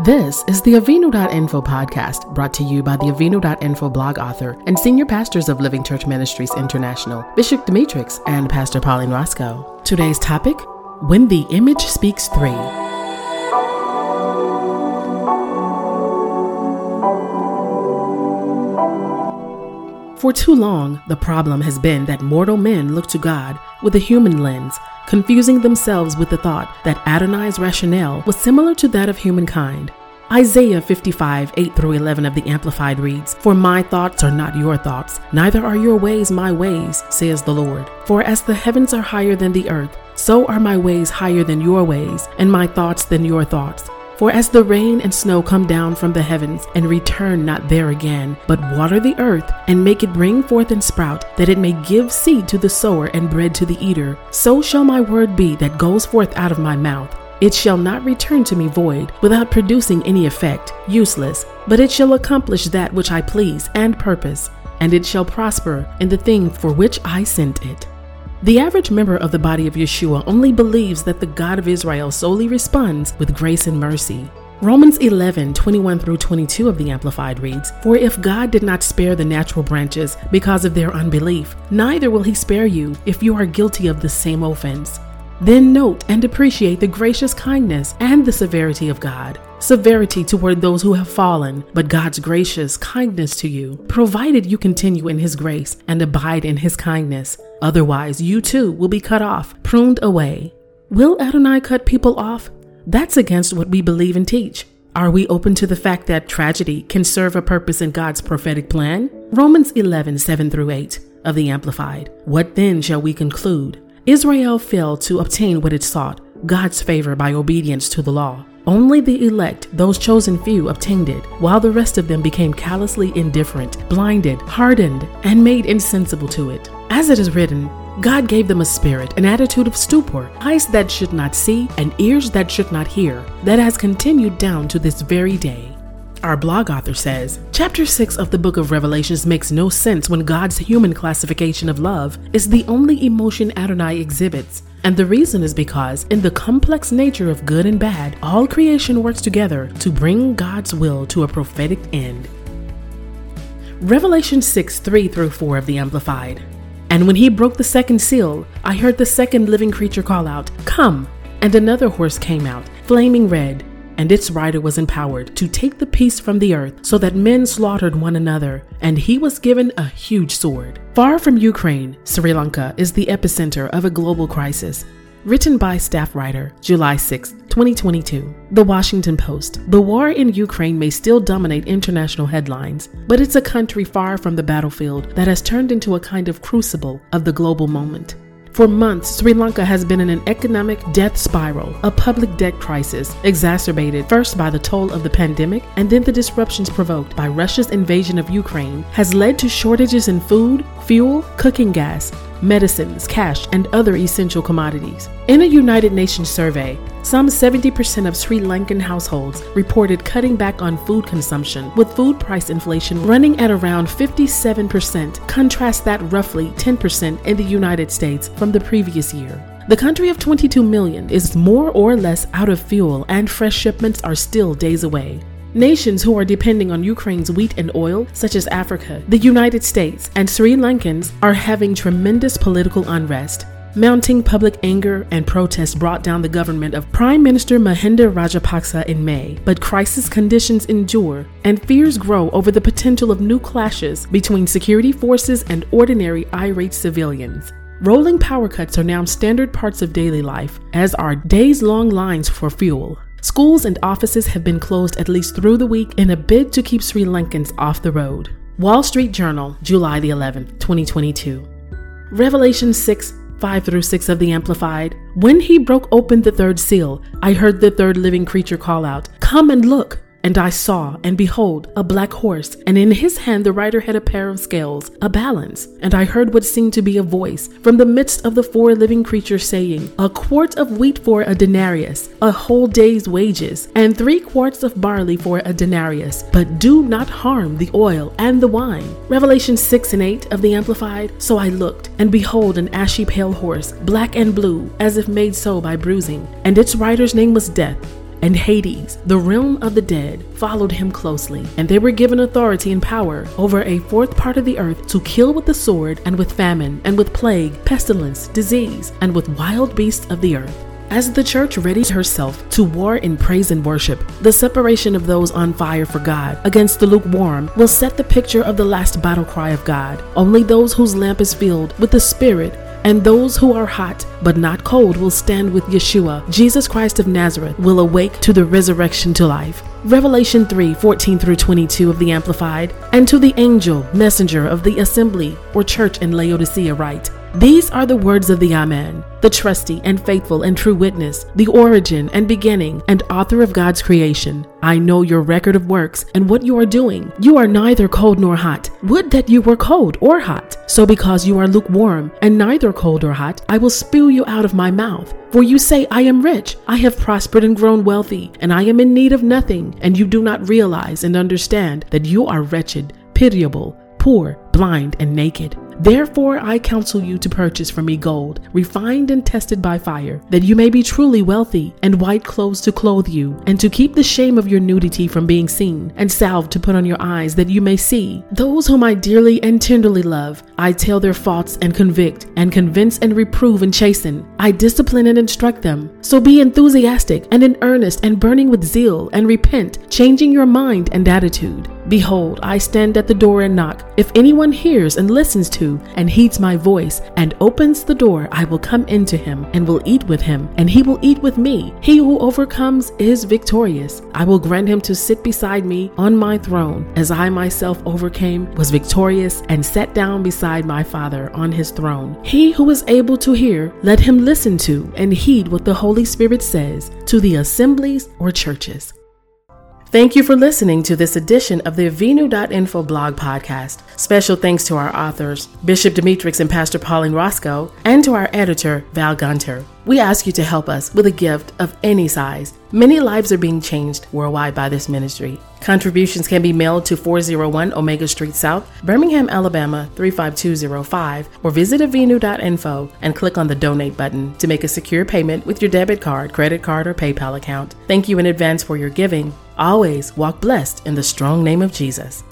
This is the Avinu.info podcast brought to you by the Avinu.info blog author and senior pastors of Living Church Ministries International, Bishop Demetrix and Pastor Pauline Roscoe. Today's topic When the Image Speaks 3. For too long, the problem has been that mortal men look to God with a human lens confusing themselves with the thought that Adonai's rationale was similar to that of humankind. Isaiah 55, 8 through 11 of the Amplified reads, For my thoughts are not your thoughts, neither are your ways my ways, says the Lord. For as the heavens are higher than the earth, so are my ways higher than your ways, and my thoughts than your thoughts. For as the rain and snow come down from the heavens and return not there again, but water the earth and make it bring forth and sprout, that it may give seed to the sower and bread to the eater, so shall my word be that goes forth out of my mouth. It shall not return to me void, without producing any effect, useless, but it shall accomplish that which I please and purpose, and it shall prosper in the thing for which I sent it. The average member of the body of Yeshua only believes that the God of Israel solely responds with grace and mercy. Romans 11, 21 through 22 of the Amplified reads, For if God did not spare the natural branches because of their unbelief, neither will he spare you if you are guilty of the same offense. Then note and appreciate the gracious kindness and the severity of God. Severity toward those who have fallen, but God's gracious kindness to you, provided you continue in His grace and abide in His kindness. Otherwise, you too will be cut off, pruned away. Will Adonai cut people off? That's against what we believe and teach. Are we open to the fact that tragedy can serve a purpose in God's prophetic plan? Romans 11, 7 through 8 of the Amplified. What then shall we conclude? Israel failed to obtain what it sought, God's favor by obedience to the law. Only the elect, those chosen few, obtained it, while the rest of them became callously indifferent, blinded, hardened, and made insensible to it. As it is written, God gave them a spirit, an attitude of stupor, eyes that should not see, and ears that should not hear, that has continued down to this very day. Our blog author says Chapter 6 of the book of Revelations makes no sense when God's human classification of love is the only emotion Adonai exhibits. And the reason is because, in the complex nature of good and bad, all creation works together to bring God's will to a prophetic end. Revelation 6 3 through 4 of the Amplified. And when he broke the second seal, I heard the second living creature call out, Come! And another horse came out, flaming red, and its rider was empowered to take the peace from the earth so that men slaughtered one another, and he was given a huge sword. Far from Ukraine, Sri Lanka is the epicenter of a global crisis. Written by staff writer, July 6, 2022. The Washington Post. The war in Ukraine may still dominate international headlines, but it's a country far from the battlefield that has turned into a kind of crucible of the global moment. For months, Sri Lanka has been in an economic death spiral, a public debt crisis, exacerbated first by the toll of the pandemic and then the disruptions provoked by Russia's invasion of Ukraine, has led to shortages in food, fuel, cooking gas, medicines, cash, and other essential commodities. In a United Nations survey, some 70% of Sri Lankan households reported cutting back on food consumption, with food price inflation running at around 57%. Contrast that roughly 10% in the United States from the previous year. The country of 22 million is more or less out of fuel, and fresh shipments are still days away. Nations who are depending on Ukraine's wheat and oil, such as Africa, the United States, and Sri Lankans, are having tremendous political unrest. Mounting public anger and protests brought down the government of Prime Minister Mahinda Rajapaksa in May, but crisis conditions endure and fears grow over the potential of new clashes between security forces and ordinary irate civilians. Rolling power cuts are now standard parts of daily life, as are days long lines for fuel. Schools and offices have been closed at least through the week in a bid to keep Sri Lankans off the road. Wall Street Journal, July the 11th, 2022. Revelation 6 5 through 6 of the Amplified. When he broke open the third seal, I heard the third living creature call out, Come and look! And I saw, and behold, a black horse, and in his hand the rider had a pair of scales, a balance. And I heard what seemed to be a voice from the midst of the four living creatures saying, A quart of wheat for a denarius, a whole day's wages, and three quarts of barley for a denarius, but do not harm the oil and the wine. Revelation 6 and 8 of the Amplified. So I looked, and behold, an ashy pale horse, black and blue, as if made so by bruising, and its rider's name was Death and Hades, the realm of the dead, followed him closely, and they were given authority and power over a fourth part of the earth to kill with the sword, and with famine, and with plague, pestilence, disease, and with wild beasts of the earth. As the church readies herself to war in praise and worship, the separation of those on fire for God against the lukewarm will set the picture of the last battle cry of God. Only those whose lamp is filled with the Spirit and those who are hot but not cold will stand with Yeshua, Jesus Christ of Nazareth, will awake to the resurrection to life. Revelation 3 14 through 22 of the Amplified, and to the angel, messenger of the assembly or church in Laodicea, write, these are the words of the Amen, the trusty and faithful and true witness, the origin and beginning and author of God's creation. I know your record of works and what you are doing. You are neither cold nor hot. Would that you were cold or hot. So because you are lukewarm and neither cold or hot, I will spew you out of my mouth. For you say, I am rich, I have prospered and grown wealthy, and I am in need of nothing, and you do not realize and understand that you are wretched, pitiable, poor, blind, and naked. Therefore, I counsel you to purchase for me gold, refined and tested by fire, that you may be truly wealthy, and white clothes to clothe you, and to keep the shame of your nudity from being seen, and salve to put on your eyes, that you may see. Those whom I dearly and tenderly love, I tell their faults and convict, and convince and reprove and chasten. I discipline and instruct them. So be enthusiastic and in earnest and burning with zeal, and repent, changing your mind and attitude. Behold, I stand at the door and knock. If anyone hears and listens to, and heeds my voice, and opens the door, I will come into him, and will eat with him, and he will eat with me. He who overcomes is victorious. I will grant him to sit beside me on my throne, as I myself overcame, was victorious, and sat down beside my Father on his throne. He who is able to hear, let him listen to and heed what the Holy Spirit says to the assemblies or churches. Thank you for listening to this edition of the Avinu.info blog podcast. Special thanks to our authors, Bishop Demetrix and Pastor Pauline Roscoe, and to our editor, Val Gunter. We ask you to help us with a gift of any size. Many lives are being changed worldwide by this ministry. Contributions can be mailed to 401 Omega Street South, Birmingham, Alabama 35205, or visit avinu.info and click on the donate button to make a secure payment with your debit card, credit card, or PayPal account. Thank you in advance for your giving. Always walk blessed in the strong name of Jesus.